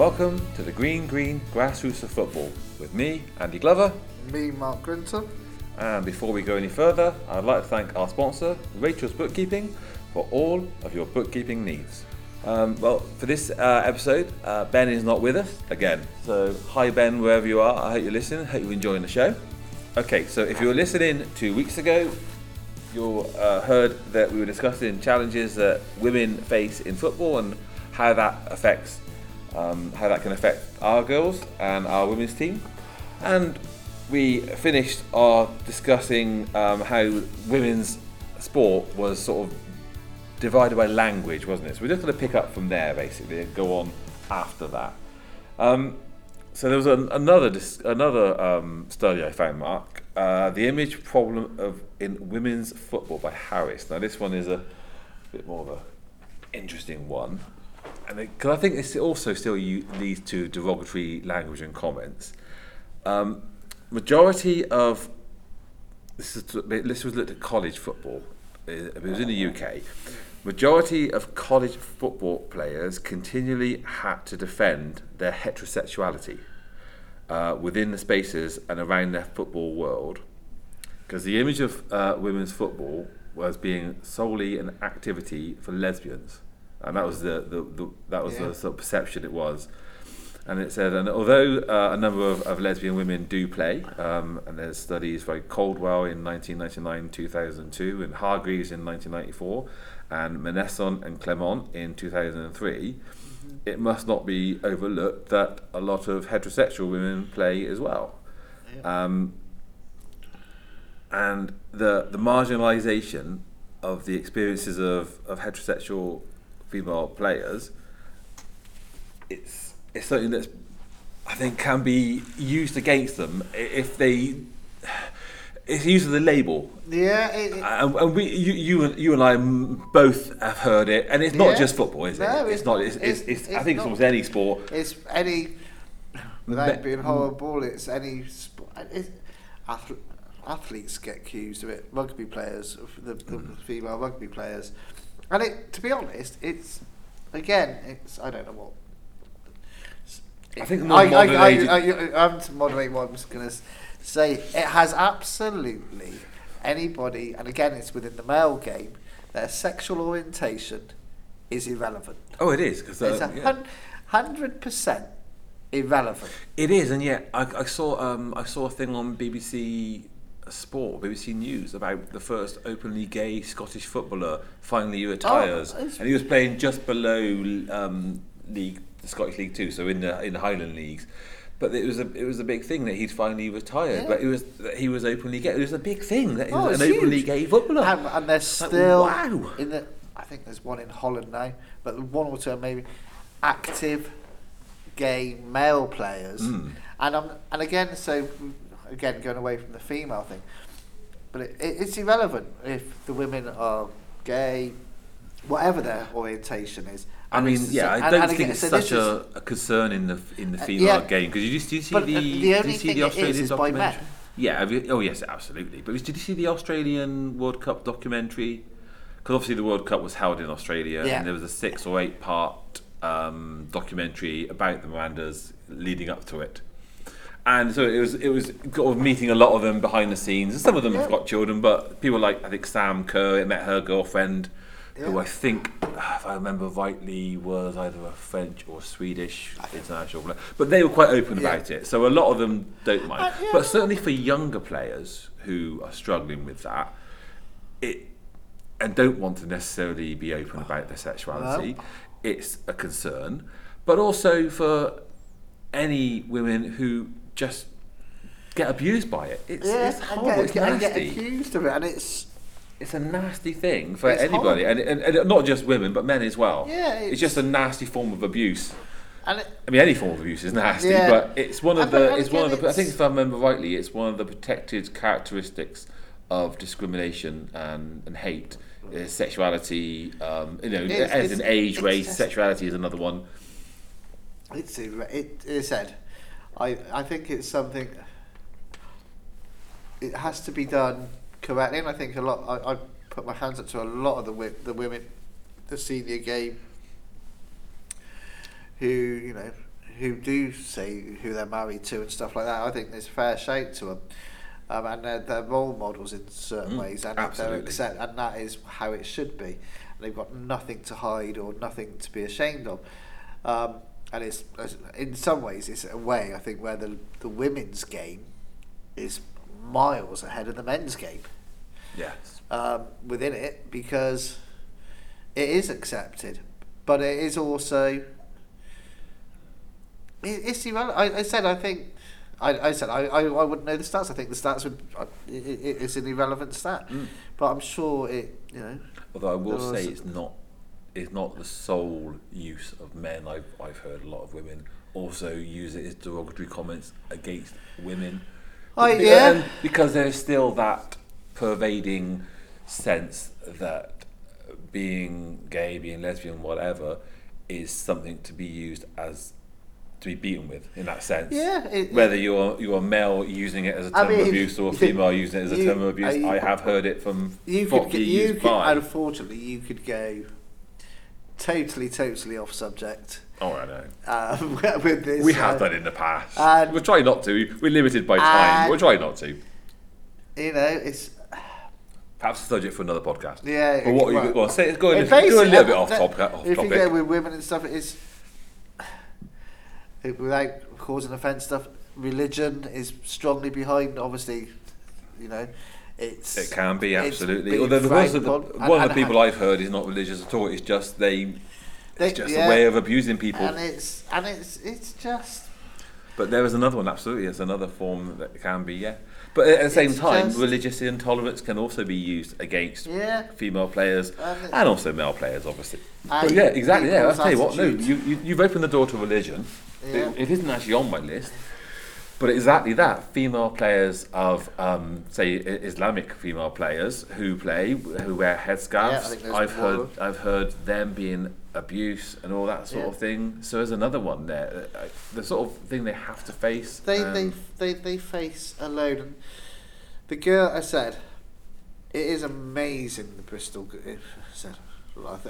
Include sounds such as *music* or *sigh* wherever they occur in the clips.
Welcome to the Green Green Grassroots of Football with me, Andy Glover. Me, Mark Grinton. And before we go any further, I'd like to thank our sponsor, Rachel's Bookkeeping, for all of your bookkeeping needs. Um, well, for this uh, episode, uh, Ben is not with us again. So, hi Ben, wherever you are. I hope you're listening. I hope you're enjoying the show. Okay, so if you were listening two weeks ago, you uh, heard that we were discussing challenges that women face in football and how that affects um, how that can affect our girls and our women's team. And we finished our discussing um, how women's sport was sort of divided by language, wasn't it? So we're just going to pick up from there basically and go on after that. Um, so there was an, another dis- another um, study I found, Mark, uh, the image problem of in women's football by Harris. Now this one is a bit more of a interesting one because I think this also still leads to derogatory language and comments. Um, majority of this is this was looked at college football. It was in the UK. Majority of college football players continually had to defend their heterosexuality uh, within the spaces and around their football world, because the image of uh, women's football was being solely an activity for lesbians and that was the, the, the that was yeah. the sort of perception it was. And it said, and although uh, a number of, of lesbian women do play, um, and there's studies by Caudwell in 1999, 2002, and Hargreaves in 1994, and Mennesson and Clement in 2003, mm-hmm. it must not be overlooked that a lot of heterosexual women play as well. Yeah. Um, and the the marginalisation of the experiences of, of heterosexual female players, it's it's something that's I think can be used against them if they. It's used as a label. Yeah, it, it, and, and, we, you, you, and you and I both have heard it, and it's not yeah. just football, is it? No, it's, it's not. It's, it's, it's, I think not. it's almost any sport. It's any, without Me, being horrible, it's any sport. It's, athletes get accused of it. Rugby players, the, the mm. female rugby players, and it, to be honest, it's again, it's I don't know what. I think more I, I, I, I, I'm to moderate what I'm going to say. It has absolutely anybody, and again, it's within the male game. Their sexual orientation is irrelevant. Oh, it is because uh, it's a hundred percent irrelevant. It is, and yet I, I saw um, I saw a thing on BBC Sport, BBC News, about the first openly gay Scottish footballer finally retires, oh, and he was playing just below um, league, the Scottish League Two, so in the in the Highland leagues. But it was a it was a big thing that he'd finally retired. Yeah. But it was that he was openly gay. It was a big thing that he oh, was an huge. openly gay footballer. And, and there's still like, wow. In the, I think there's one in Holland now, but one or two maybe active gay male players. Mm. And um, and again, so again going away from the female thing, but it, it, it's irrelevant if the women are gay, whatever their orientation is. I mean, yeah, I don't and, think again, it's so such a, a, concern in the in the uh, female uh, yeah, game because you, just do you see the, the only see the Australian documentary? Yeah, you, oh yes, absolutely. But did you see the Australian World Cup documentary? Because obviously the World Cup was held in Australia, yeah. and there was a six or eight part um, documentary about the Matildas leading up to it and so it was it was sort of meeting a lot of them behind the scenes. Some of them yeah. have got children, but people like I think Sam Kerr met her girlfriend, yeah. who I think, if I remember rightly, was either a French or Swedish international player. But they were quite open yeah. about it, so a lot of them don't mind. Uh, but certainly for younger players who are struggling with that, it and don't want to necessarily be open about their sexuality, it's a concern. But also for any women who just get abused by it. It's, yeah, it's horrible. Get, it's nasty. Get accused of it, and it's it's a nasty thing for anybody, and, and, and, not just women, but men as well. Yeah, it's, it's just a nasty form of abuse. And it, I mean, any form of abuse is nasty, yeah. but it's one of the. It's one of the. I think if I remember rightly, it's one of the protected characteristics of discrimination and, and hate. Sexuality, um, you know, as an age, race, sexuality is another one. It's it, it said I, I think it's something. It has to be done correctly, and I think a lot. I, I put my hands up to a lot of the the women, the senior game, who you know, who do say who they're married to and stuff like that. I think there's fair shake to them. Um, and they're, they're role models in certain Mm, ways, and absolutely. they're accept, and that is how it should be. And they've got nothing to hide or nothing to be ashamed of. Um, and it's in some ways it's a way I think where the the women's game is miles ahead of the men's game Yes. um, within it because it is accepted, but it is also it, it's irrelevant. I, I said I think I, I said I, I, I wouldn't know the stats. I think the stats would it, it, it's an irrelevant stat, Mm. but I'm sure it you know Although I will say it's not it's not the sole use of men. I've I've heard a lot of women also use it as derogatory comments against women. I- Be- yeah. and because there's still that pervading sense that being gay, being lesbian, whatever, is something to be used as to be beaten with in that sense. Yeah, it- Whether you're you're a male using it as a term mean, of abuse or a female using it as a you- term of abuse, I- I have heard it from you could you could unfortunately you could go totally totally off subject Oh, I know. um, *laughs* with this. We have uh, done in the past. we're trying not to. We're limited by time. we're trying not to. You know, it's Perhaps a subject for another podcast. Yeah, But what it- you well? Say, go, a It little- go a little bit off topic. Off if topic. you go with women and stuff, it's *sighs* without causing offence. Stuff. Religion is strongly behind. Obviously, you know, it's it can be absolutely. Although the most of the, one and- of the people I've heard is not religious at all. It's just they. they- It's just yeah, a way of abusing people. and it's and it's it's just But there is another one. Absolutely, it's another form that can be. Yeah. But at the same It's time, just- religious intolerance can also be used against yeah. female players And and also male players, obviously. But yeah, exactly. Yeah, I'll people's tell you what. No, you, you you've opened the door to religion. Yeah. It, it isn't actually on my list, but exactly that. Female players of, um, say, Islamic female players who play, who wear headscarves. there's I've heard, I've heard them being abuse and all that sort Yeah. of thing. So there's another one there. Uh, The sort of thing they have to face. They, um, they they they face a load. And the girl, I said, it is amazing. The Bristol, g- it- said, well, I th-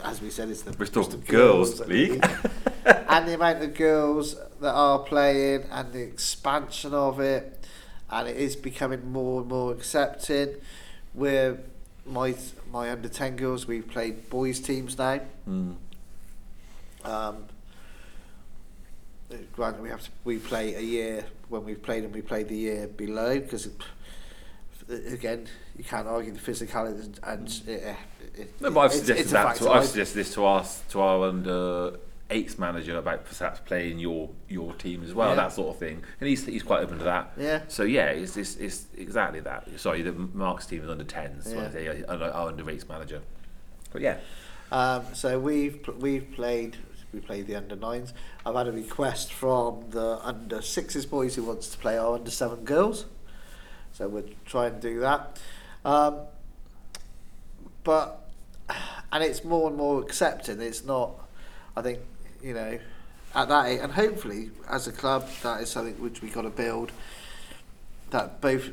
as we said, it's the Bristol Girls League. *laughs* and the amount of girls that are playing, and the expansion of it, and it is becoming more and more accepted. Where my my under ten girls, we've played boys teams now. Mm. Um, granted, we have to we play a year when we've played and we played the year below because again you can't argue the physicality and, and it, it, No, but I've suggested it's a that. To, I've suggested this to our to our under eights manager about perhaps playing your your team as well, Yeah. that sort of thing. And he's he's quite open to that. Yeah. So yeah, it's it's, it's exactly that. Sorry, the Mark's team is under tens. So Yeah. Uh, our under eights manager. But yeah, Um, so we've we've played we played the under nines. I've had a request from the under sixes boys who wants to play our under seven girls. So we'll try and do that. Um, but and it's more and more accepting. It's not. I think you know at that age, and hopefully as a club that is something which we got to build. That both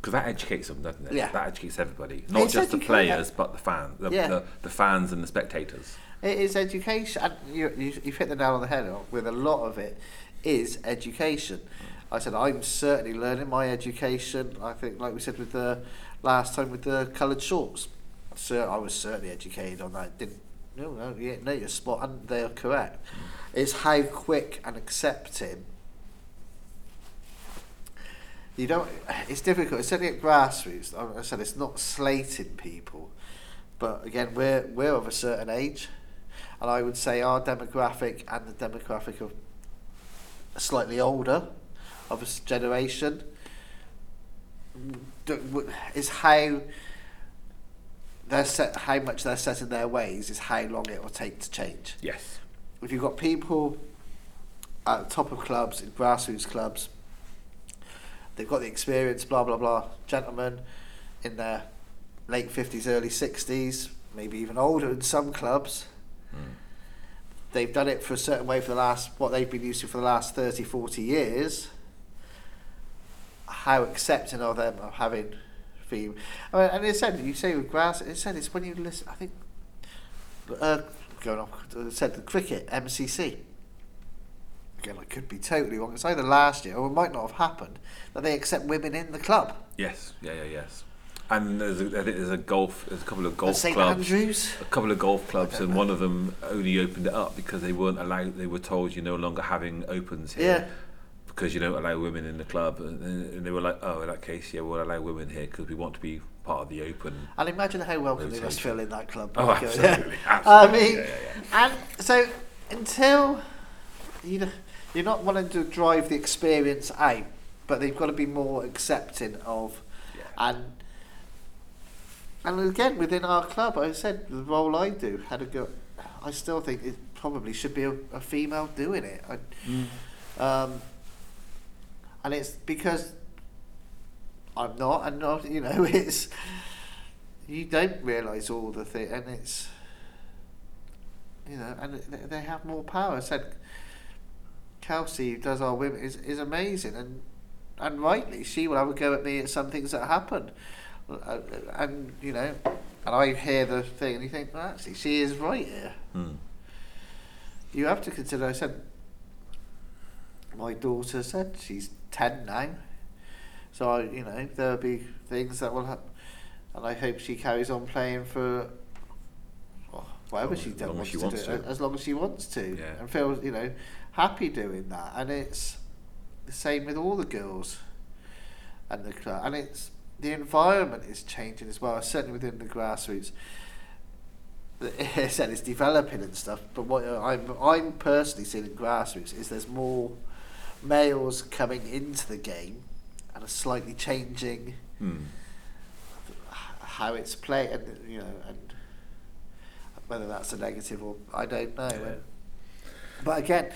because that educates them, doesn't it? Yeah. That educates everybody, not It's just the players, but the fan, the, Yeah. the, the fans and the spectators. It is education. And you, you, you've hit the nail on the head with a lot of it is education. I said, I'm certainly learning my education. I think, like we said with the last time with the coloured shorts, so I was certainly educated on that. Didn't, no, no, yeah, no, you're spot and They're correct. It's how quick and accepting. You don't. It's difficult. It's certainly at grassroots. I I said it's not slating people, but again, we're we're of a certain age, and I would say our demographic and the demographic of slightly older of a generation is how they're set how much they're set in their ways is how long it will take to change Yes. if you've got people at the top of clubs in grassroots clubs they've got the experience blah blah blah gentlemen in their late 50s early 60s maybe even older in some clubs hmm. they've done it for a certain way for the last what they've been used to for the last 30 40 years how accepting are them of having theme I mean, and it said you say with grass it said it's when you listen I think uh, going off. it said the cricket MCC again, I could be totally wrong. It's either last year or it might not have happened that they accept women in the club. Yes, yeah, yeah, yes. And there's a, I think there's a golf, there's a couple of golf St clubs, Andrews. a couple of golf clubs, and one of them only opened it up because they weren't allowed. They were told you're no longer having opens here. Yeah. Because you don't allow women in the club, and, and they were like, "Oh, in that case, yeah, we'll allow women here because we want to be part of the open." And imagine how welcome they must feel in that club. Oh, Like, uh, absolutely, *laughs* I mean, yeah, yeah, and so until you know, you're not wanting to drive the experience out, but they've got to be more accepting of, Yeah. and and again within our club, I said the role I do had a go. I still think it probably should be a, a female doing it. I, um, and it's because I'm not, and not, you know, *laughs* it's you don't realise all the thing, and it's you know, and they- have more power. I said Kelsey, who does our women, is is amazing, and and rightly, she will have a go at me at some things that happen, uh, and you know, and I hear the thing, and you think, well, actually, she is right here. Hmm. You have to consider. I said, my daughter said she's ten now, so you know there'll be things that will happen, and I hope she carries on playing for well, whatever As she long wants she to wants do, to. as long as she wants to, Yeah. and feels you know happy doing that, and it's the same with all the girls and the club, and it's the environment is changing as well, certainly within the grassroots. *laughs* I said it's developing and stuff, but what I'm I'm personally seeing in grassroots is there's more males coming into the game and are slightly changing Hmm. how it's played, and you know, and whether that's a negative or I don't know. Yeah. But again,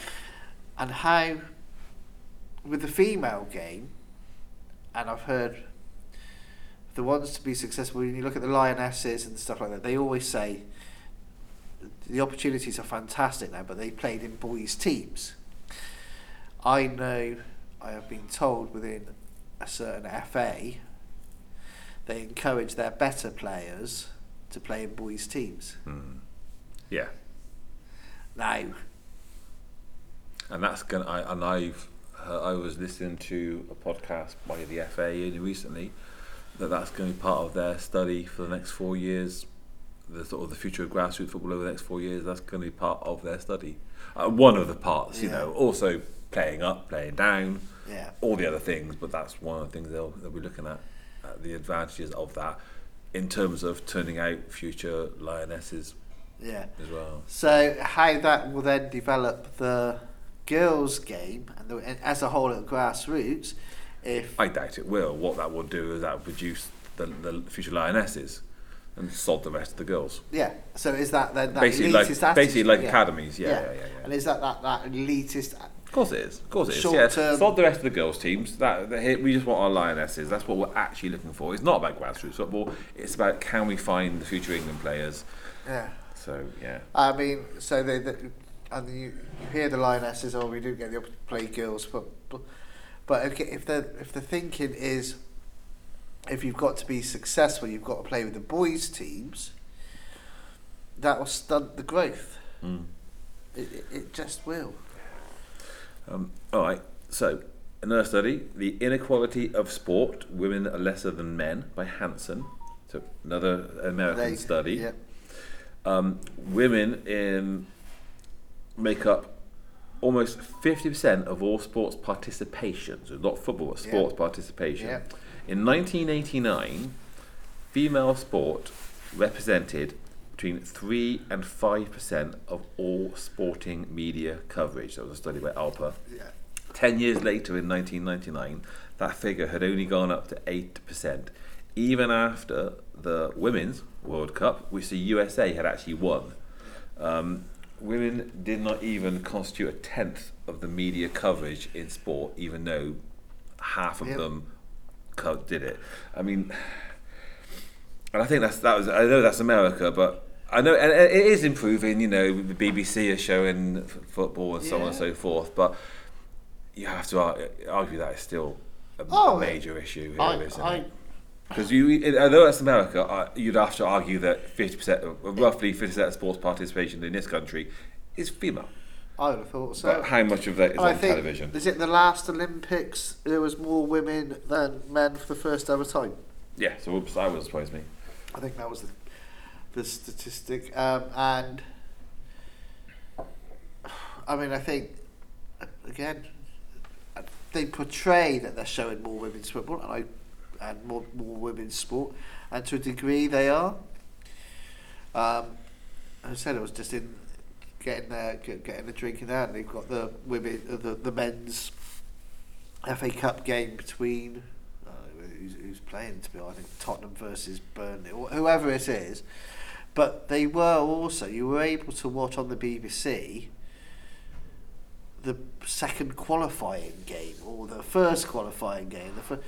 and how with the female game, and I've heard the ones to be successful. When you look at the lionesses and stuff like that, they always say the opportunities are fantastic now, but they played in boys' teams. I know, I have been told within a certain FA, they encourage their better players to play in boys' teams. Hmm. Yeah. Now, and that's gonna. I, and I've uh, I was listening to a podcast by the FA recently that that's going to be part of their study for the next four years. The sort of the future of grassroots football over the next four years. That's going to be part of their study. Uh, one of the parts, you know. Also playing up, playing down, yeah, all the other things. But that's one of the things they'll they'll be looking at, at the advantages of that in terms of turning out future lionesses yeah. as well. So how that will then develop the girls' game and, the, and as a whole at grassroots, if I doubt it will. What that will do is that will produce the, the future lionesses and sod the rest of the girls. yeah, so is that then that basically, like elitist basically like yeah. academies. Yeah, yeah, yeah. yeah, And is that that that elitist? Of course it is. Of course it is. Short yeah, term- sod the rest of the girls' teams. That, that we just want our lionesses. That's what we're actually looking for. It's not about grassroots football. It's about can we find the future England players. Yeah. So yeah, I mean, so they, they and you, you hear the lionesses, oh, we do get the opportunity to play girls, but, but okay, if the if the thinking is, if you've got to be successful, you've got to play with the boys' teams. That will stunt the growth. mm. It, it, it just will. Um, all right. So another study: the inequality of sport. Women are lesser than men by Hansen. So another American They- study. Yeah. um, women in make up almost 50% of all sports participation. So not football, but sports participation. Yeah. In 1989, female sport represented between 3 and 5% of all sporting media coverage. That was a study by Alpa. Yeah. 10 years later, in 1999, that figure had only gone up to 8%. Even after the Women's World Cup, which the USA had actually won, um, women did not even constitute a tenth of the media coverage in sport, even though half of Yep. them co- did it. I mean, *sighs* and I think that's that was. I know that's America, but I know and it is improving. You know, the BBC are showing f- football and so on and so forth, but you have to ar- argue that it's still a Oh, major issue here, isn't I, it? Because you, although that's America, you'd have to argue that fifty percent, roughly fifty percent of sports participation in this country is female. I would have thought so. But how much of that is And on television? Is it the last Olympics? There was more women than men for the first ever time. Yeah, so that would surprise me. I think that was the, the statistic. Um, and I mean, I think again they portray that they're showing more women's football, and I and more more women's sport, and to a degree they are. Um, I said, it was just in getting there, get, getting a drink in there, and they've got the women, uh, the the men's FA Cup game between uh, who's, who's playing to be honest, I think Tottenham versus Burnley or whoever it is. But they were also you were able to watch on the BBC the second qualifying game or the first qualifying game. The fir-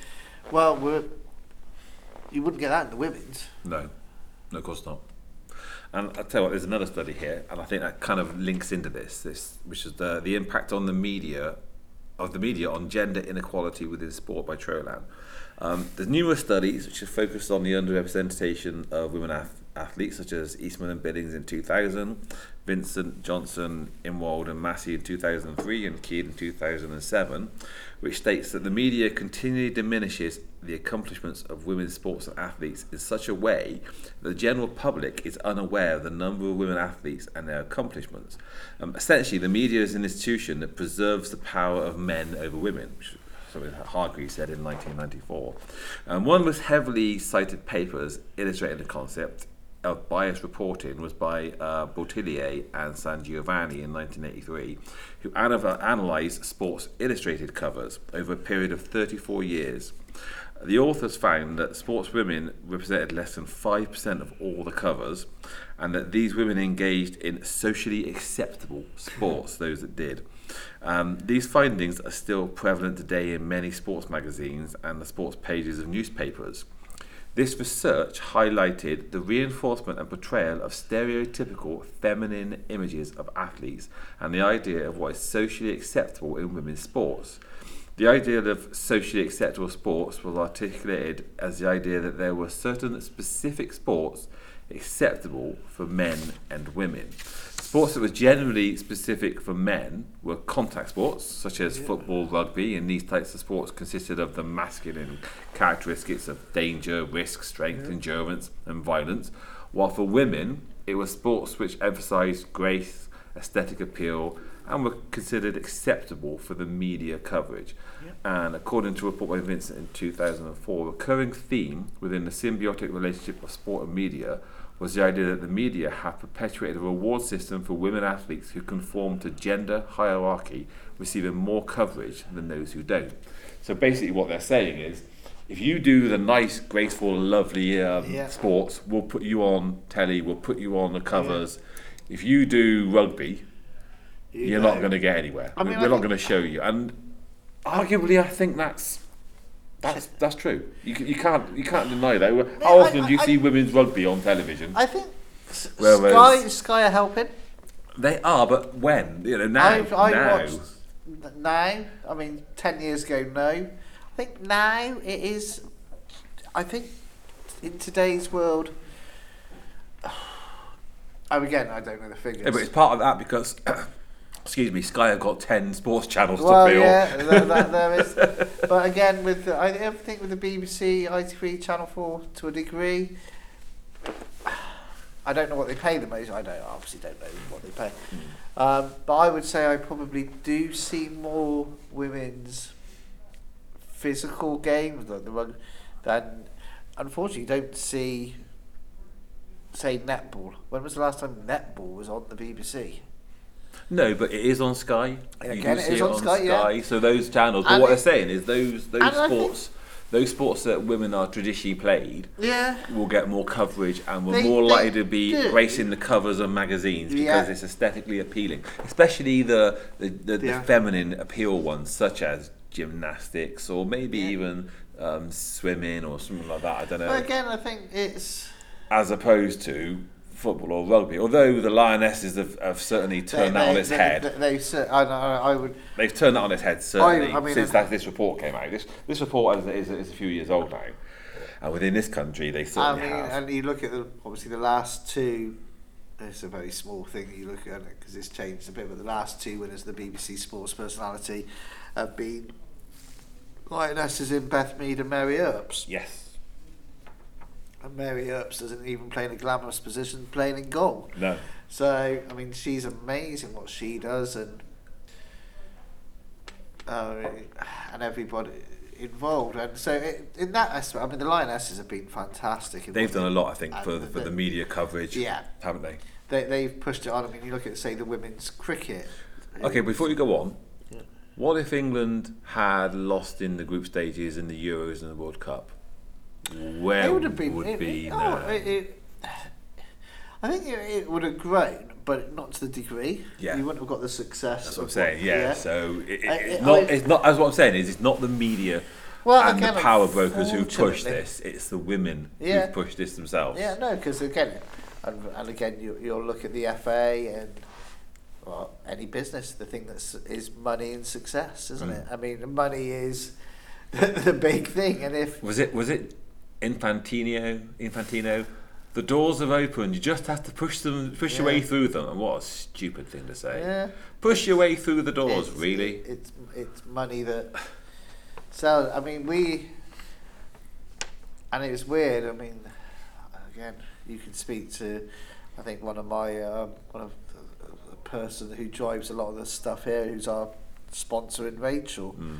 well, we're, you wouldn't get that in the women's. No, no, of course not. And I tell you what, there's another study here, and I think that kind of links into this, this which is the the impact on the media of the media on gender inequality within sport by Trolan. Um, there's numerous studies which have focused on the underrepresentation of women ath- athletes, such as Eastman and Billings in 2000, Vincent Johnson, Imwald and Massey in 2003, and Keane in 2007, which states that the media continually diminishes the accomplishments of women's sports and athletes in such a way that the general public is unaware of the number of women athletes and their accomplishments. Um, essentially, the media is an institution that preserves the power of men over women, which something Hargreaves said in 1994. Um, one of the most heavily cited papers illustrating the concept of bias reporting was by uh, and San Giovanni in 1983, who ana- analysed Sports Illustrated covers over a period of 34 years. The authors found that sportswomen represented less than 5% of all the covers, and that these women engaged in socially acceptable sports, those that did. Um, these findings are still prevalent today in many sports magazines and the sports pages of newspapers. This research highlighted the reinforcement and portrayal of stereotypical feminine images of athletes and the idea of what is socially acceptable in women's sports. The idea of socially acceptable sports was articulated as the idea that there were certain specific sports acceptable for men and women. Sports that were generally specific for men were contact sports, such as football, rugby, and these types of sports consisted of the masculine characteristics of danger, risk, strength, endurance, and violence. While for women, it was sports which emphasized grace, aesthetic appeal, and were considered acceptable for the media coverage. And according to a report by Vincent in 2004, a recurring theme within the symbiotic relationship of sport and media was the idea that the media have perpetuated a reward system for women athletes who conform to gender hierarchy, receiving more coverage than those who don't. So basically, what they're saying is, if you do the nice, graceful, lovely um, Yeah. sports, we'll put you on telly, we'll put you on the covers. If you do rugby, You you're know. not going to get anywhere. I mean, We're I not going to show you. And arguably, I think that's that's that's true. You, you can't you can't deny that. How I- often do you I- see women's rugby on television? I think S- Whereas- Sky Sky are helping. They are, but when you know now I've, I now. watched n- now. I mean, ten years ago, no. I think now it is. I think in today's world. *sighs* Oh, again, I don't know the figures. Yeah, but it's part of that because. Excuse me, Sky have got ten sports channels well, to fill. yeah, *laughs* there, there, there is. But again, with the, I think with the BBC, ITV, Channel Four, to a degree, I don't know what they pay the most. I don't obviously don't know what they pay. Um, but I would say I probably do see more women's physical games like the rug than unfortunately you don't see say netball. When was the last time netball was on the BBC? No, but it is on Sky. Yeah, you again, do it see is it on on Sky, yeah. So those channels. But And what they're saying is those those And I think- sports, those sports that women are traditionally played, Yeah. will get more coverage and we're They- more they likely to be do. gracing the covers of magazines because Yeah. it's aesthetically appealing, especially the the, the, the Yeah. feminine appeal ones, such as gymnastics or maybe Yeah. even um, swimming or something like that. I don't know. But again, I think it's As opposed to football or rugby, although the lionesses have, have certainly turned that on its they, head. They, they, I, I, I would. They've turned that on its head certainly I mean, since that, this report came out. This this report is, is, is a few years old now, and within this country they I certainly mean, have. and you look at the obviously the last two it's a very small thing you look at it because it's changed a bit. But the last two winners of the BBC Sports Personality have been Lionesses in Beth Mead and Mary Earps. Yes. And Mary Earps doesn't even play in a glamorous position, playing in goal. No. So I mean, she's amazing what she does, and uh, and everybody involved. And so it, in that aspect, I mean, the Lionesses have been fantastic. They've done a lot, I think, for the, for the media coverage. Yeah. Haven't they? They they've pushed it on. I mean, you look at say the women's cricket. Okay, before you go on, Yeah. what if England had lost in the group stages in the Euros and the World Cup? Where it would have been. would it, be it- now? oh, it, I think it, it would have grown, but not to the degree. Yeah. You wouldn't have got the success. That's what I'm saying. Yeah. So it, I- it's not. I- it's not. As what I'm saying is, it's not the media Well, and again, the power brokers who push this. It's the women Yeah. who push this themselves. Yeah, no, because again, and, and again, you, you'll look at the FA and well, any business. The thing that's is money and success, isn't Mm. it? I mean, money is the, *laughs* the big thing, and if Was it? Was it Infantino? Infantino. The doors are open. You just have to push them, push your way through them. And what a stupid thing to say. yeah, Push your way through the doors. it's- really? it's it's money that So I mean, we and it's weird. I mean, again, you can speak to. I think one of my um, one of the, the person who drives a lot of the stuff here, who's our sponsor in Rachel. Mm.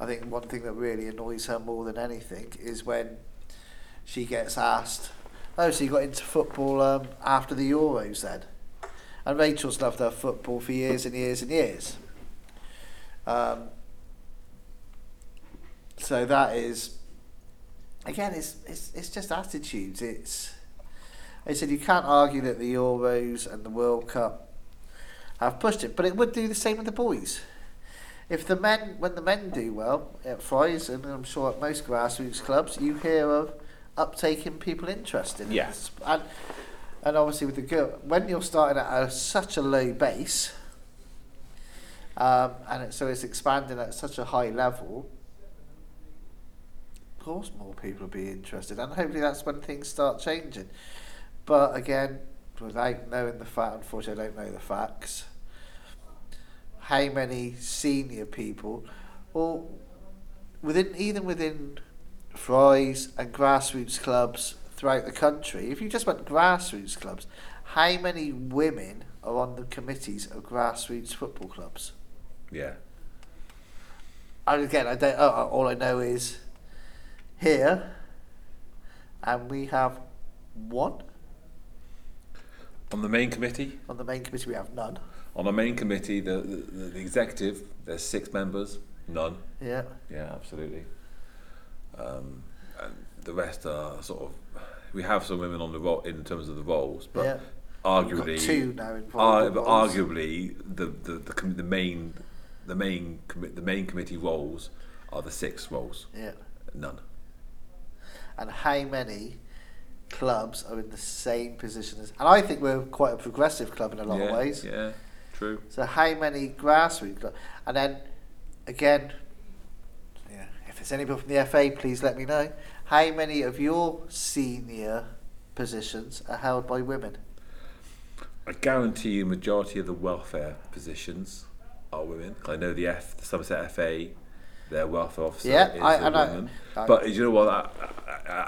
I think one thing that really annoys her more than anything is when she gets asked, "Oh, so you got into football um, after the Euros then?" And Rachel's loved her football for years and years and years. Um, so that is, again, it's, it's it's just attitudes. It's, I said you can't argue that the Euros and the World Cup have pushed it, but it would do the same with the boys. If the men, when the men do well at Fry's, and I'm sure at most grassroots clubs, you hear of uptake in people interested. in Yeah. this. And, and obviously with the girl, when you're starting at a, such a low base, um, and it, so it's expanding at such a high level, of course more people will be interested, and hopefully that's when things start changing. But again, without knowing the fact, unfortunately, I don't know the facts. How many senior people, or within even within Fry's and grassroots clubs throughout the country, if you just went grassroots clubs, how many women are on the committees of grassroots football clubs? Yeah. And again, I don't. Uh, all I know is here, and we have one On the main committee, on the main committee. We have none. on the main committee, the, the, the executive, there's six members. None. Yeah, Yeah, absolutely. Um, and the rest are sort of. We have some women on the role in terms of the roles, but yeah. Arguably, two now ar- but in roles. arguably, the the the, com- the main the main commi- the main committee roles are the six roles. Yeah, None. and how many clubs are in the same position as? And I think we're quite a progressive club in a lot yeah, of ways. Yeah. True. So how many grassroots clubs? And then again, if there's anybody from the FA, please let me know. How many of your senior positions are held by women? I guarantee you, majority of the welfare positions are women. I know the F, the Somerset FA, their welfare officer Yeah, is I- a I know. woman. I- but you know what? I,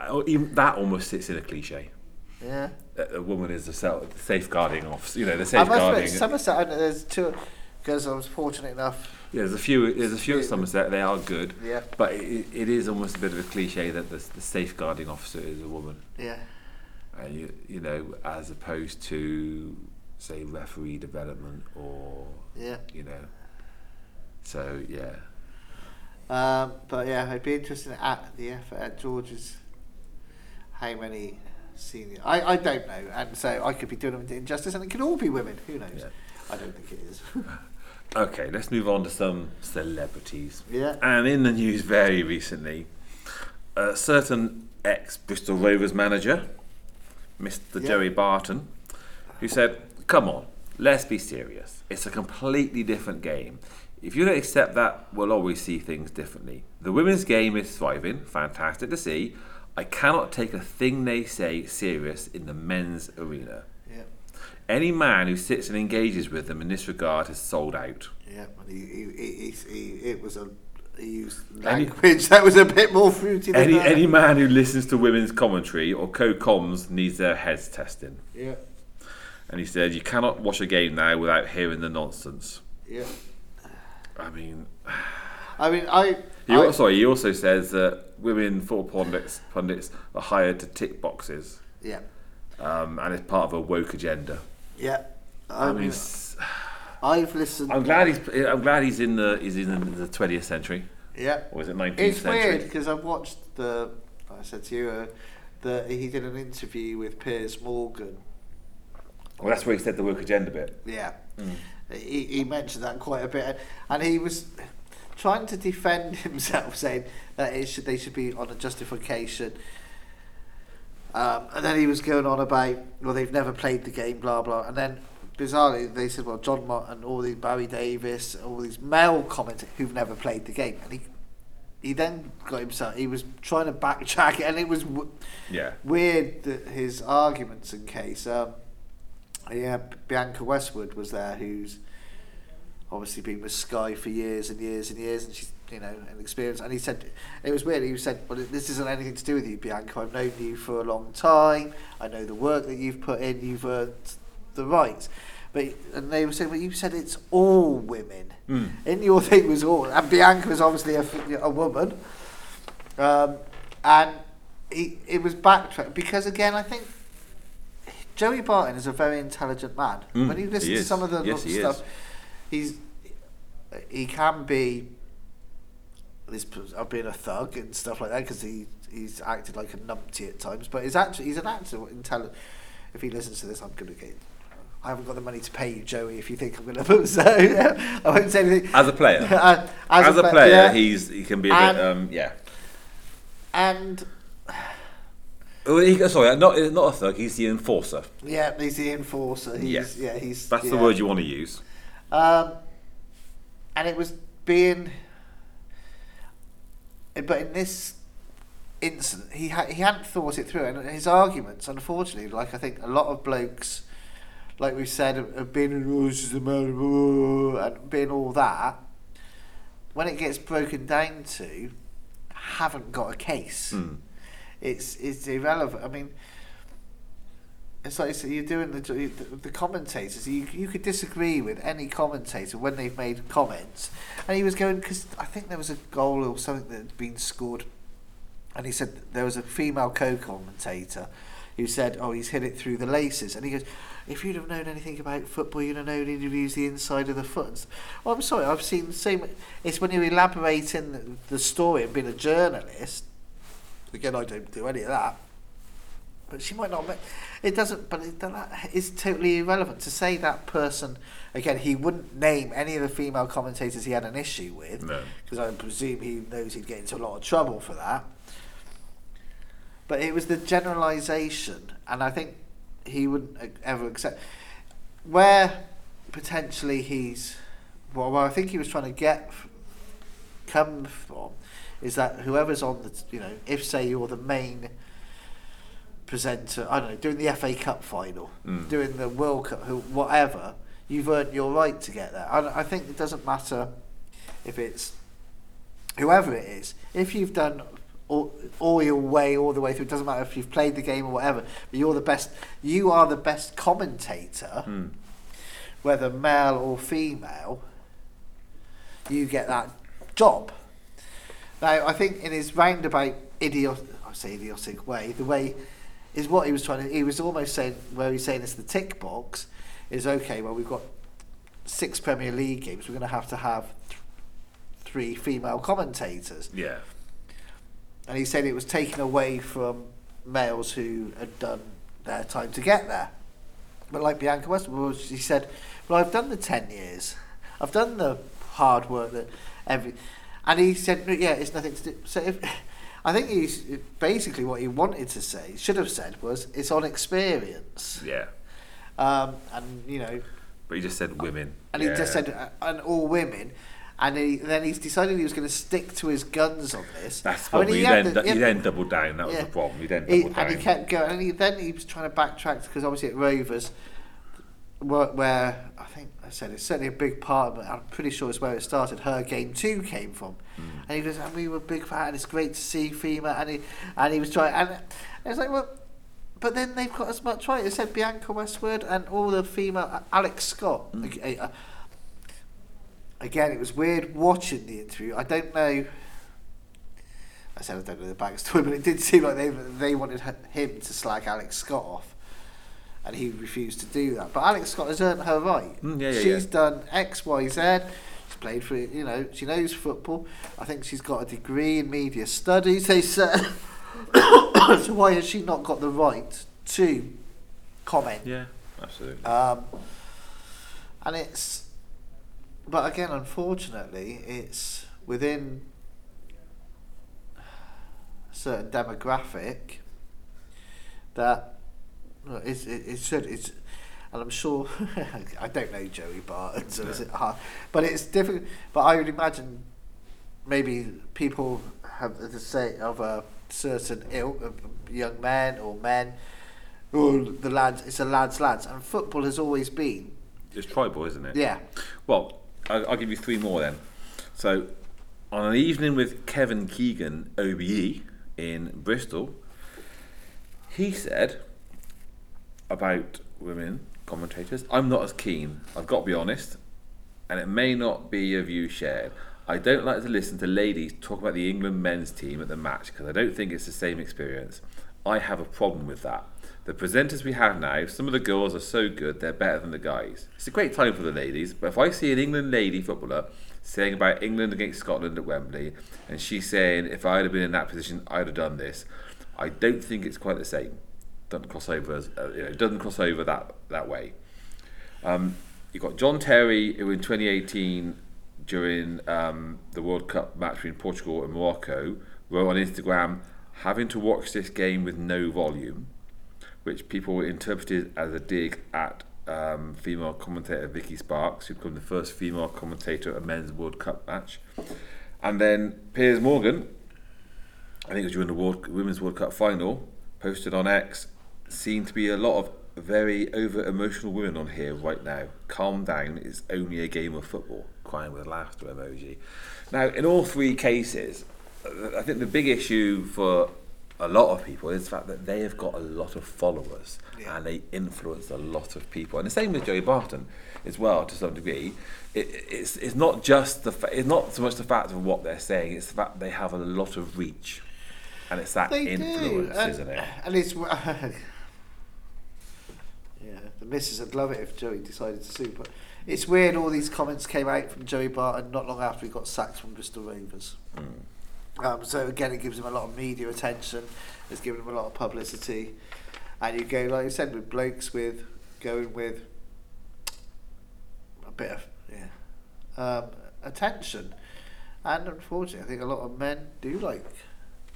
I, even that almost sits in a cliche. Yeah. A a woman is the self, safeguarding officer. You know, the I must safeguarding. admit, Somerset, I know there's two, because I was fortunate enough. yeah, there's a few. There's a few at Somerset. They are good, Yeah, but it, it is almost a bit of a cliche that the, the safeguarding officer is a woman. yeah, And you, you know, as opposed to say referee development or yeah. you know. So yeah, Um, but yeah, it'd be interesting at the effort at George's how many senior. I, I don't know, and so I could be doing them injustice, and it could all be women. Who knows? Yeah. I don't think it is. *laughs* Okay, let's move on to some celebrities. yeah. And in the news very recently, a certain ex Bristol Rovers manager, Mr. Yeah. Joey Barton, who said, Come on, let's be serious. It's a completely different game. If you don't accept that, we'll always see things differently. The women's game is thriving, fantastic to see. I cannot take a thing they say serious in the men's arena. Any man who sits and engages with them in this regard has sold out. Yeah, he, he, he, he, it was a he used Any- language *laughs* that was a bit more fruity Any that. any man who listens to women's commentary or co-coms needs their heads testing. Yeah, And he said, "You cannot watch a game now without hearing the nonsense." yeah. I mean, I mean, I. he I sorry, he also says that women football pundits, pundits are hired to tick boxes, yeah, um, and it's part of a woke agenda. Yeah. I, mean, s- I've listened. I'm glad he's I'm glad he's in the he's in the 20th century, Yeah, or is it 19th it's century? weird because I've watched the. I said to you uh, that he did an interview with Piers Morgan. Well, that's where he said the woke agenda bit. Yeah, he, he mentioned that quite a bit, and he was trying to defend *laughs* himself, saying that it should they should be on a justification. Um, and then he was going on about well they've never played the game, blah blah, and then bizarrely they said well John Mott and all these Barry Davies, all these male commenters who've never played the game, and he he then got himself he was trying to backtrack it, and it was w- Yeah. weird that his arguments in case. Um, yeah, Bianca Westwood was there, who's obviously been with Sky for years and years and years, and she's you know an experience. And he said it was weird. He said, "Well, this isn't anything to do with you, Bianca. I've known you for a long time. I know the work that you've put in. You've earned the rights." But and they were saying, "Well, you said it's all women." In your thing it was all, and Bianca was obviously a woman, um, and he it was backtracked because again, I think Joey Barton is a very intelligent man. Mm, when you listen to some of the Yes, he stuff, is. he's he can be this of being a thug and stuff like that because he he's acted like a numpty at times. But he's actually he's an actor intelligent. If he listens to this, I'm gonna get. I haven't got the money to pay you, Joey. If you think I'm gonna, *laughs* put, so yeah, I won't say anything. As a player, Uh, *laughs* as, a, pla- player, yeah. he's he can be a And- bit um, yeah. and Oh, he, sorry, not not a thug. He's the enforcer. yeah, he's the enforcer. He's, Yeah. yeah, he's That's the word you want to use. Um, and it was being, But in this incident, he ha- he hadn't thought it through, and his arguments, unfortunately, like I think a lot of blokes, like we said, have been oh, and been all that. When it gets broken down to, haven't got a case. Mm. It's it's irrelevant. I mean, it's like so you're doing the, the, the commentators. You, you could disagree with any commentator when they've made comments. And he was going, because I think there was a goal or something that had been scored. And he said there was a female co commentator who said, Oh, he's hit it through the laces. And he goes, If you'd have known anything about football, you'd have known he'd have used the inside of the foot. Well, I'm sorry, I've seen the same. It's when you're elaborating the story and being a journalist. Again, I don't do any of that. But she might not. ma- It doesn't. But it, that is totally irrelevant to say that person. Again, he wouldn't name any of the female commentators he had an issue with, No. because I presume he knows he'd get into a lot of trouble for that. But it was the generalisation, and I think he wouldn't ever accept where potentially he's. Well, where I think he was trying to get come from is that whoever's on the, you know, if say you're the main presenter, I don't know, doing the FA Cup final, Mm. doing the World Cup, whatever, you've earned your right to get there. I, I think it doesn't matter if it's whoever it is. If you've done all, all your way, all the way through, it doesn't matter if you've played the game or whatever, but you're the best, you are the best commentator, Hmm. whether male or female, you get that job. Now, I think in his roundabout idiot, I say idiotic way, the way is what he was trying to. He was almost saying where he's saying it's the tick box is okay. Well, we've got six Premier League games. We're going to have to have th- three female commentators, Yeah. and he said it was taken away from males who had done their time to get there. But like Bianca Westwood, he said, "Well, I've done the ten years. I've done the hard work that every." And he said, "Yeah, it's nothing to do." So if I think he's basically what he wanted to say, should have said, was it's on experience, Yeah. um, and you know, But he just said women. and he just said, uh, and all women. And he, then he's decided he was going to stick to his guns on this. That's I mean, what he he, then the- he the- then doubled down. That was Yeah. the problem. He then he, doubled and he kept going, and he, then he was trying to backtrack because obviously at Rovers, where, where think I said it's certainly a big part of it. I'm pretty sure it's where it started. Her game two came from, Mm. and he goes, and we were a big fan. And It's great to see FEMA, and he and he was trying, and it's like, well, but then they've got as much right. It said Bianca Westwood and all the female Alex Scott. Mm. Again, it was weird watching the interview. I don't know. I said I don't know the backstory, *laughs* but it did seem like they they wanted him to slag Alex Scott off, and he refused to do that. But Alex Scott has earned her right. Mm, yeah, yeah, she's yeah. done X, Y, Z. She's played for you know she knows football. I think she's got a degree in media studies. They said. *coughs* so why has she not got the right to comment? Yeah, absolutely. Um, and it's, but again, unfortunately, it's within a certain demographic that it's it, it's should it's, and I'm sure *laughs* I don't know Joey Barton, so is it hard? But it's difficult. But I would imagine maybe people have the say of a certain ilk of young men or men. Or the lads! It's a lads, lads, and football has always been. It's tribal, isn't it? Yeah, Well, I'll, I'll give you three more then. So, on an evening with Kevin Keegan, OBE, in Bristol, he said about women commentators, I'm not as keen, I've got to be honest, and it may not be a view shared. I don't like to listen to ladies talk about the England men's team at the match because I don't think it's the same experience. I have a problem with that. The presenters we have now, some of the girls are so good, they're better than the guys. It's a great time for the ladies, but if I see an England lady footballer saying about England against Scotland at Wembley, and she's saying, if I'd have been in that position, I'd have done this, I don't think it's quite the same. Doesn't cross over, as, uh, you know, doesn't cross over that, that way. Um, you've got John Terry, who in 2018, during um, the World Cup match between Portugal and Morocco, wrote on Instagram, having to watch this game with no volume, which people interpreted as a dig at um, female commentator Vicky Sparks, who became the first female commentator at a men's World Cup match. And then Piers Morgan, I think it was during the World, Women's World Cup final, posted on X, seemed to be a lot of very over emotional women on here right now. Calm down, it's only a game of football. Crying with laughter emoji. Now, in all three cases, I think the big issue for a lot of people is the fact that they have got a lot of followers Yeah. and they influence a lot of people. And the same with Joey Barton as well, to some degree. It, it's, it's not just the fa- it's not so much the fact of what they're saying; it's the fact they have a lot of reach, and it's that they influence, do, and, isn't it? And it's *laughs* the missus would love it if Joey decided to sue. But it's weird. All these comments came out from Joey Barton not long after he got sacked from Bristol Rovers. Mm. Um, so again, it gives him a lot of media attention. It's given him a lot of publicity, and you go like I said with blokes with going with a bit of yeah um, attention, and unfortunately, I think a lot of men do like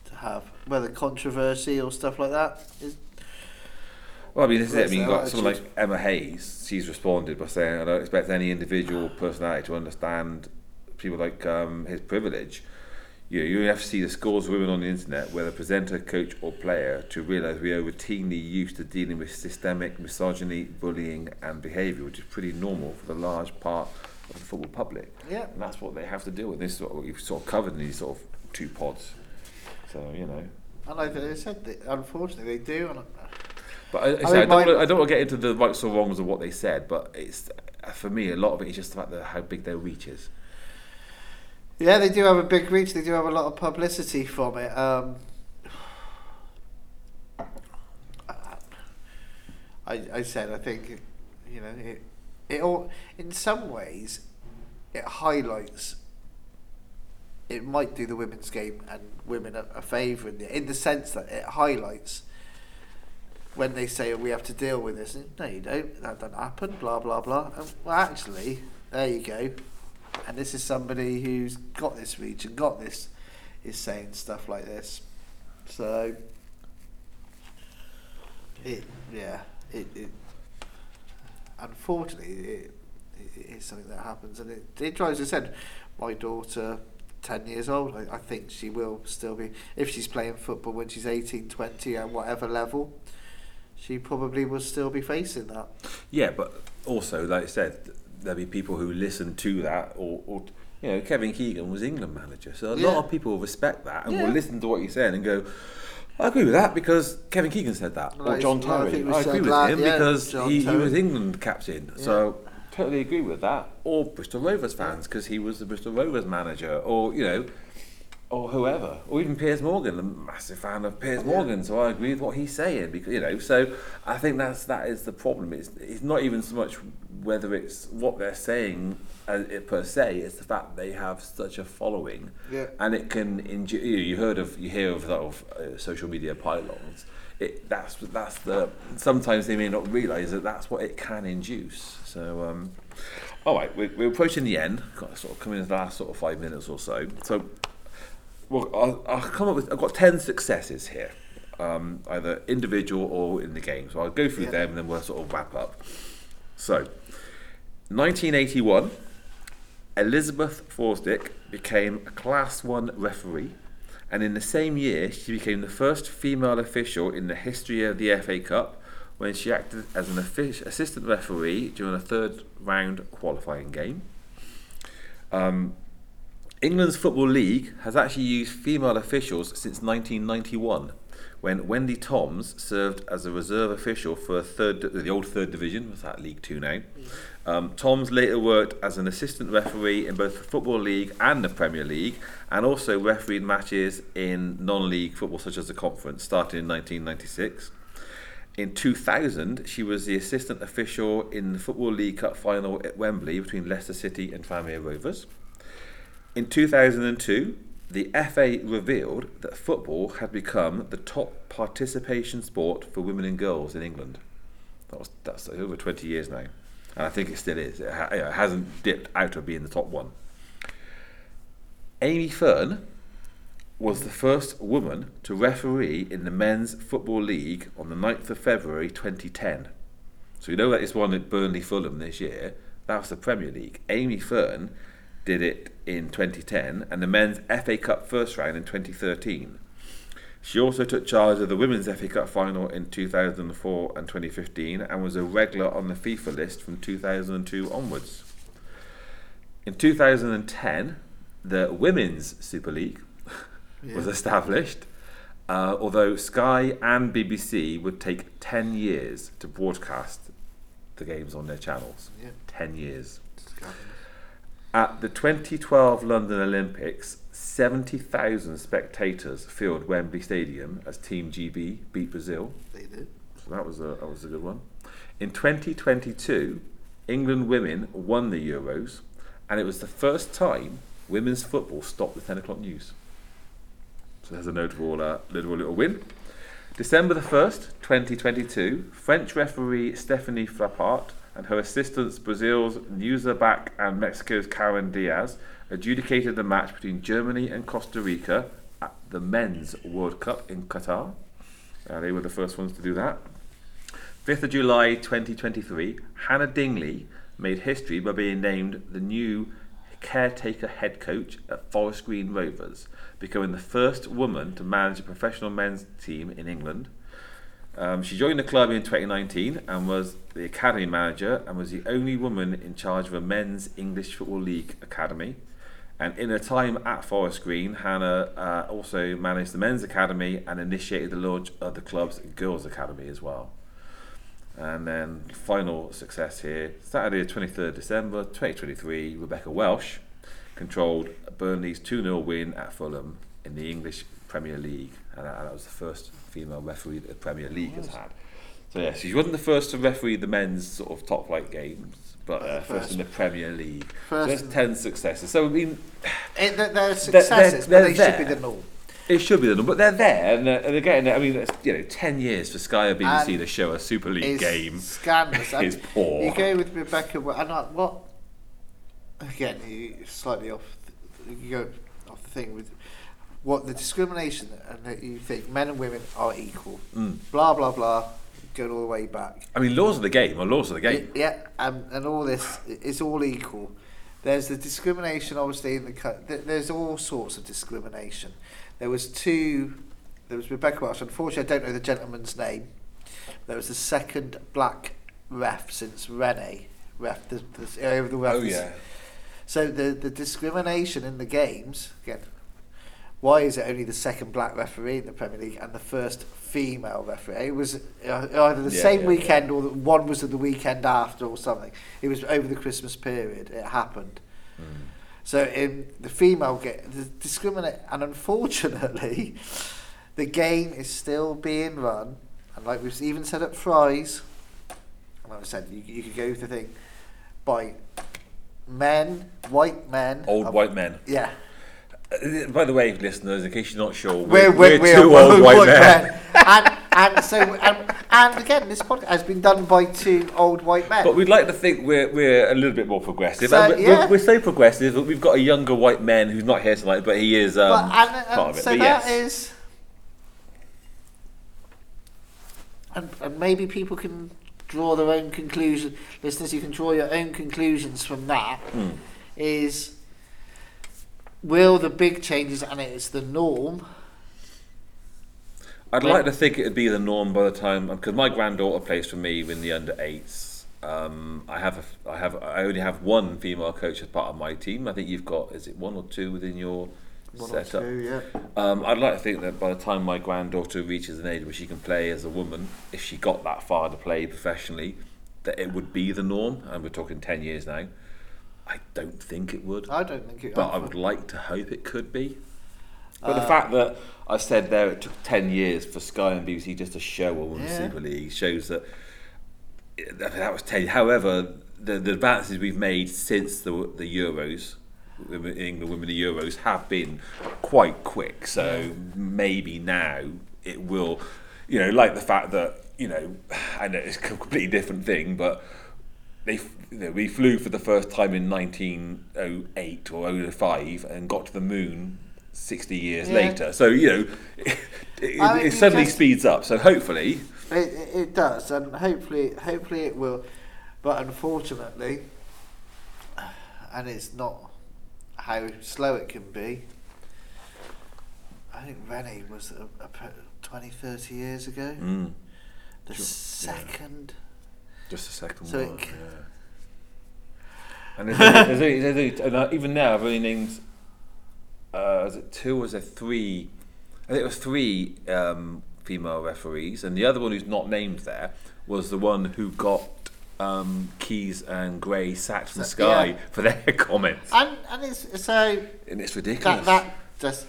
to have whether controversy or stuff like that is Well, I mean, this is it. I mean, you've got someone like Emma Hayes. She's responded by saying, "I don't expect any individual personality to understand people like um, his privilege." You know, you have to see the scores of women on the internet, whether presenter, coach, or player, to realise we are routinely used to dealing with systemic misogyny, bullying, and behaviour, which is pretty normal for the large part of the football public. yeah. And that's what they have to deal with. This is what we've sort of covered in these sort of two pods. So you know. And like I said, they, unfortunately, they do. And But I, I, I say, I, don't my- I don't want to get into the rights or wrongs of what they said, but it's for me a lot of it is just about the how big their reach is. Yeah, they do have a big reach. They do have a lot of publicity from it. Um, I, I said I think you know it. It all in some ways it highlights. It might do the women's game and women a, a favour in the in the sense that it highlights when they say we have to deal with this. No, you don't. That doesn't happen. Blah blah blah. And, well, actually, there you go and this is somebody who's got this reach and got this is saying stuff like this so it yeah it, it unfortunately it, it is something that happens and it, it drives us said my daughter 10 years old I, I think she will still be if she's playing football when she's 18 20 at whatever level she probably will still be facing that Yeah, but also, like I said, there'll be people who listen to that, or, or you know, Kevin Keegan was England manager, so a Yeah. lot of people respect that and Yeah. will listen to what you're saying and go. I agree with that because Kevin Keegan said that, or John I Terry. we I, agree with that, him yeah, because he, he was England captain. So totally agree with that. Or Bristol Rovers fans because he was the Bristol Rovers manager, or you know, or whoever, or even Piers Morgan. I'm a massive fan of Piers Morgan, so I agree with what he's saying. Because you know, so I think that's that is the problem. It's it's not even so much whether it's what they're saying as it per se. It's the fact they have such a following, Yeah. and it can. Inju- you, heard of you hear of of uh, social media pile-ons. It that's that's the sometimes they may not realise that that's what it can induce. So. Um, all right, we're, we're approaching the end. Got sort of coming into the last sort of five minutes or so. So well, I'll, I'll come up with. I've got ten successes here, um, either individual or in the game. So I'll go through Yeah. them and then we'll sort of wrap up. So, 1981, Elizabeth Forsdick became a Class One referee, and in the same year she became the first female official in the history of the FA Cup when she acted as an assistant referee during a third round qualifying game. Um, England's Football League has actually used female officials since 1991, when Wendy Toms served as a reserve official for third, the old third division, was that League Two now. Um, Toms later worked as an assistant referee in both the Football League and the Premier League, and also refereed matches in non-league football such as the Conference, starting in 1996. In 2000, she was the assistant official in the Football League Cup final at Wembley between Leicester City and Tranmere Rovers. In 2002, the FA revealed that football had become the top participation sport for women and girls in England. That was that's over 20 years now, and I think it still is. It, ha- it hasn't dipped out of being the top one. Amy Fearn was the first woman to referee in the Men's Football League on the 9th of February 2010. So you know that it's one at Burnley Fulham this year. That was the Premier League. Amy Fearn did it in 2010 and the Men's FA Cup first round in 2013. She also took charge of the Women's FA Cup final in 2004 and 2015 and was a regular on the FIFA list from 2002 onwards. In 2010, the Women's Super League *laughs* was established, uh, although Sky and BBC would take 10 years to broadcast the games on their channels. Yeah. 10 years. At the 2012 London Olympics, 70,000 spectators filled Wembley Stadium as Team GB beat Brazil. They did. So that was a that was a good one. In 2022, England women won the Euros, and it was the first time women's football stopped the 10 o'clock news. So there's a notable, uh, notable little win. December the 1st, 2022, French referee Stephanie Frappart and her assistants Brazil's Neuza Back and Mexico's Karen Diaz adjudicated the match between Germany and Costa Rica at the Men's World Cup in Qatar. Uh, they were the first ones to do that. 5th of July 2023, Hannah Dingley made history by being named the new caretaker head coach at Forest Green Rovers, becoming the first woman to manage a professional men's team in England. Um, she joined the club in 2019 and was the academy manager and was the only woman in charge of a men's English Football League academy. And in her time at Forest Green, Hannah uh, also managed the men's academy and initiated the launch of the club's girls' academy as well. And then final success here, Saturday, 23rd December 2023, Rebecca Welch controlled Burnley's 2 0 win at Fulham in the English Premier League. And that, that was the first female referee that the Premier League has had. So, yes, she wasn't the first to referee the men's sort of top flight games, but uh, first in the Premier League. So First that's 10 successes. So, I mean, It, they're, *sighs* they're they're- successes, they're but they should be the norm. it should be the number, but they're there, and, uh, and again, I mean, it's, you know, ten years for Sky or BBC And to show a Super League game Scandalous. *laughs* Is poor. You go with Rebecca, and I, what? Again, slightly off. th- You go off the thing with what the discrimination, and that you think men and women are equal. Mm. Blah blah blah. Going all the way back. I mean, laws of the game are laws of the game. Yeah, um, and all this is all equal. There's the discrimination, obviously, in the there's all sorts of discrimination. There was two. There was Rebecca Welch. Unfortunately, I don't know the gentleman's name. There was the second black ref since Rennie, ref, the, the, over the ref. Oh yeah. So the the discrimination in the games again. Why is it only the second black referee in the Premier League and the first female referee? It was uh, either the Yeah, same yeah, weekend or the, one was at the weekend after or something. It was over the Christmas period. It happened. Mm. So in the female get the discriminate, and unfortunately, *laughs* the game is still being run. And like we've even said at Fry's, and like I said, you, you could go with the thing by men, white men, Old of- white men. yeah, By the way, listeners, in case you're not sure, we're, we're, we're, we're, two old white men. and and so and, and again, this podcast has been done by two old white men. But we'd like to think we're, we're a little bit more progressive. So, we're, yeah. we're so progressive that we've got a younger white man who's not here tonight, but he is um, but and, part of it. so but that yes. is, and, and maybe people can draw their own conclusion. Listeners, you can draw your own conclusions from that. Hmm. Is will the big changes and it's the norm? I'd like to think it'd be the norm by the time because my granddaughter plays for me in the under eights. Um, I have a, I have I only have one female coach as part of my team. I think you've got is it one or two within your One or setup? two, yeah. Um, I'd like to think that by the time my granddaughter reaches an age where she can play as a woman, if she got that far to play professionally, that it would be the norm. And we're talking ten years now. I don't think it would. I don't think it. but I would like to hope it could be. But the Uh, fact that I said there it took 10 years for Sky and BBC just to show a women's Yeah. Super League shows that that that was 10. However, the, the advances we've made since the, the Euros, women- England women the Euros, have been quite quick. So maybe now it will, you know, like the fact that, you know, *sighs* I know it's a completely different thing, but they f- you know, we flew for the first time in 1908 or 05 and got to the moon 60 years Yeah. later. So, you know, *laughs* it, it, I mean, it suddenly just- speeds up. So, hopefully, It, it, it does, and hopefully, hopefully it will. But unfortunately, and it's not how slow it can be. I think Rennie was a, a, 20, 30 years ago. mm, The Sure, yeah. second. just a second So one. c- yeah. And there's there's *laughs* there's and uh, even now, I've only named, uh, is it two or is it three? I think it was three um, female referees, and the other one who's not named there was the one who got um, Keys and Gray sacked from So- Sky yeah. for their *laughs* comments, And and it's so and it's ridiculous. that that just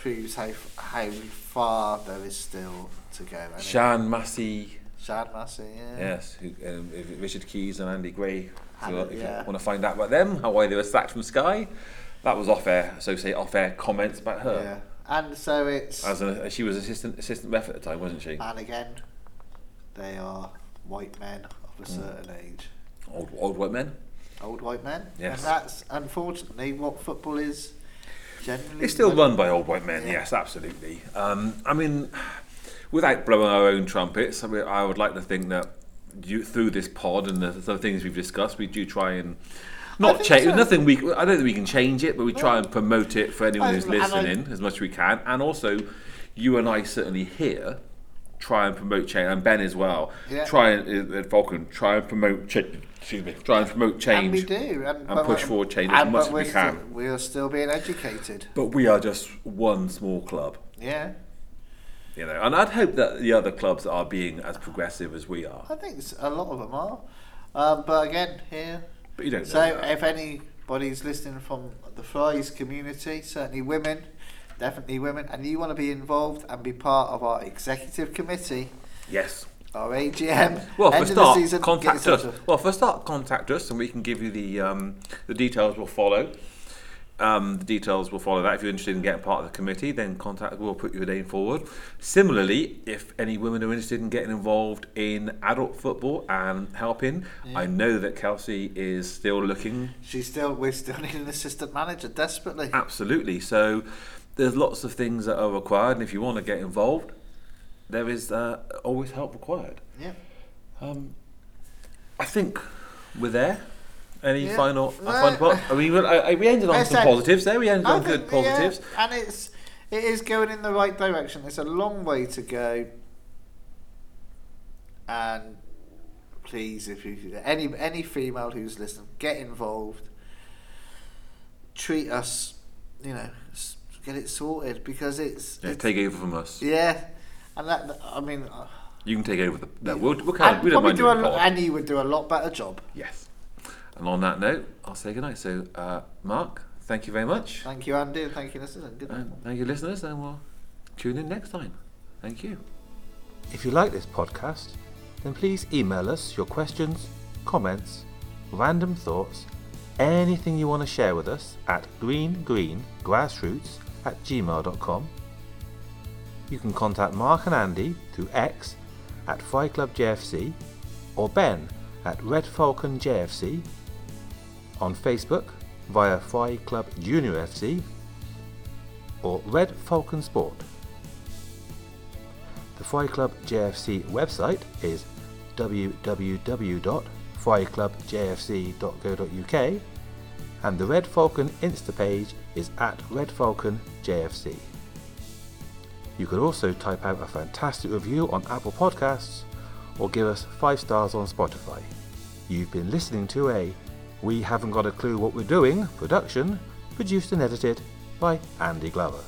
proves how how far there is still to go. it- Sian Massey, Shad Massey, yeah. yes, who, um, Richard Keys and Andy Gray. So it, if yeah. you want to find out about them, how why they were sacked from Sky, that was off air. So say off air comments about her. Yeah. And so it's As an, she was assistant assistant ref at the time, wasn't she? and again, they are white men of a certain age. Old old white men. Old white men. Yes. And that's unfortunately what football is generally. It's still run- run by old white men. Yeah. Yes, absolutely. Um, I mean, without blowing our own trumpets, I, mean, I would like to think that you, through this pod and the, the things we've discussed, we do try and. Not change. so. Nothing we. I don't think we can change it, but we try and promote it for anyone who's and I- listening as much as we can. And also, you and I certainly here try and promote change, and Ben as well. Yeah. Try and uh, Falcon try and promote change. Excuse me. Try and promote change. And we do. And, but push forward change as and- much as we can. Still, we are still being educated. But we are just one small club. Yeah. You know, and I'd hope that the other clubs are being as progressive as we are. I think a lot of them are. Um, but again, here. But you don't So if anybody's listening from the Fry's community, certainly women, definitely women, and you want to be involved and be part of our executive committee, Yes. our AGM, Well, for end a of the start, season, contact us. Well, for start, contact us, and we can give you the um, the details. Will follow. Um, the details will follow that. If you're interested in getting part of the committee, then contact. We'll put your name forward. Similarly, if any women are interested in getting involved in adult football and helping, I know that Kelsey is still looking She's still, We're still *laughs* need an assistant manager desperately. Absolutely. So there's lots of things that are required, and if you want to get involved, there is uh, always help required. Yeah. Um, I think we're there. Any Yeah. final? No. Final part? I mean, we, I, I- we ended on I some said- positives there. We ended on good think, yeah, positives. and it's it is going in the right direction. It's a long way to go, and please, if you any any female who's listening, get involved. Treat us, you know, get it sorted because it's Yeah, it's- take over from us. yeah, and that I mean, uh, You can take over the. No, we'll, we'll kind of, we don't mind do a, and you would do a lot better job. Yes. And on that note, I'll say goodnight. So, uh, Mark, thank you very much. Thank you, Andy, and thank you, listeners. and Good night. And thank you, listeners, and we'll tune in next time. Thank you. If you like this podcast, then please email us your questions, comments, random thoughts, anything you want to share with us at greengreengrassroots at gmail.com. You can contact Mark and Andy through X at Fry Club JFC or Ben at Red Falcon JFC, on Facebook via Fry Club Junior FC or Red Falcon Sport. The Fry Club JFC website is www.fryclubjfc.co.uk and the Red Falcon Insta page is at Red Falcon JFC. You could also type out a fantastic review on Apple Podcasts or give us 5 stars on Spotify. You've been listening to a We Haven't Got a Clue What We're Doing production produced and edited by Andy Glover.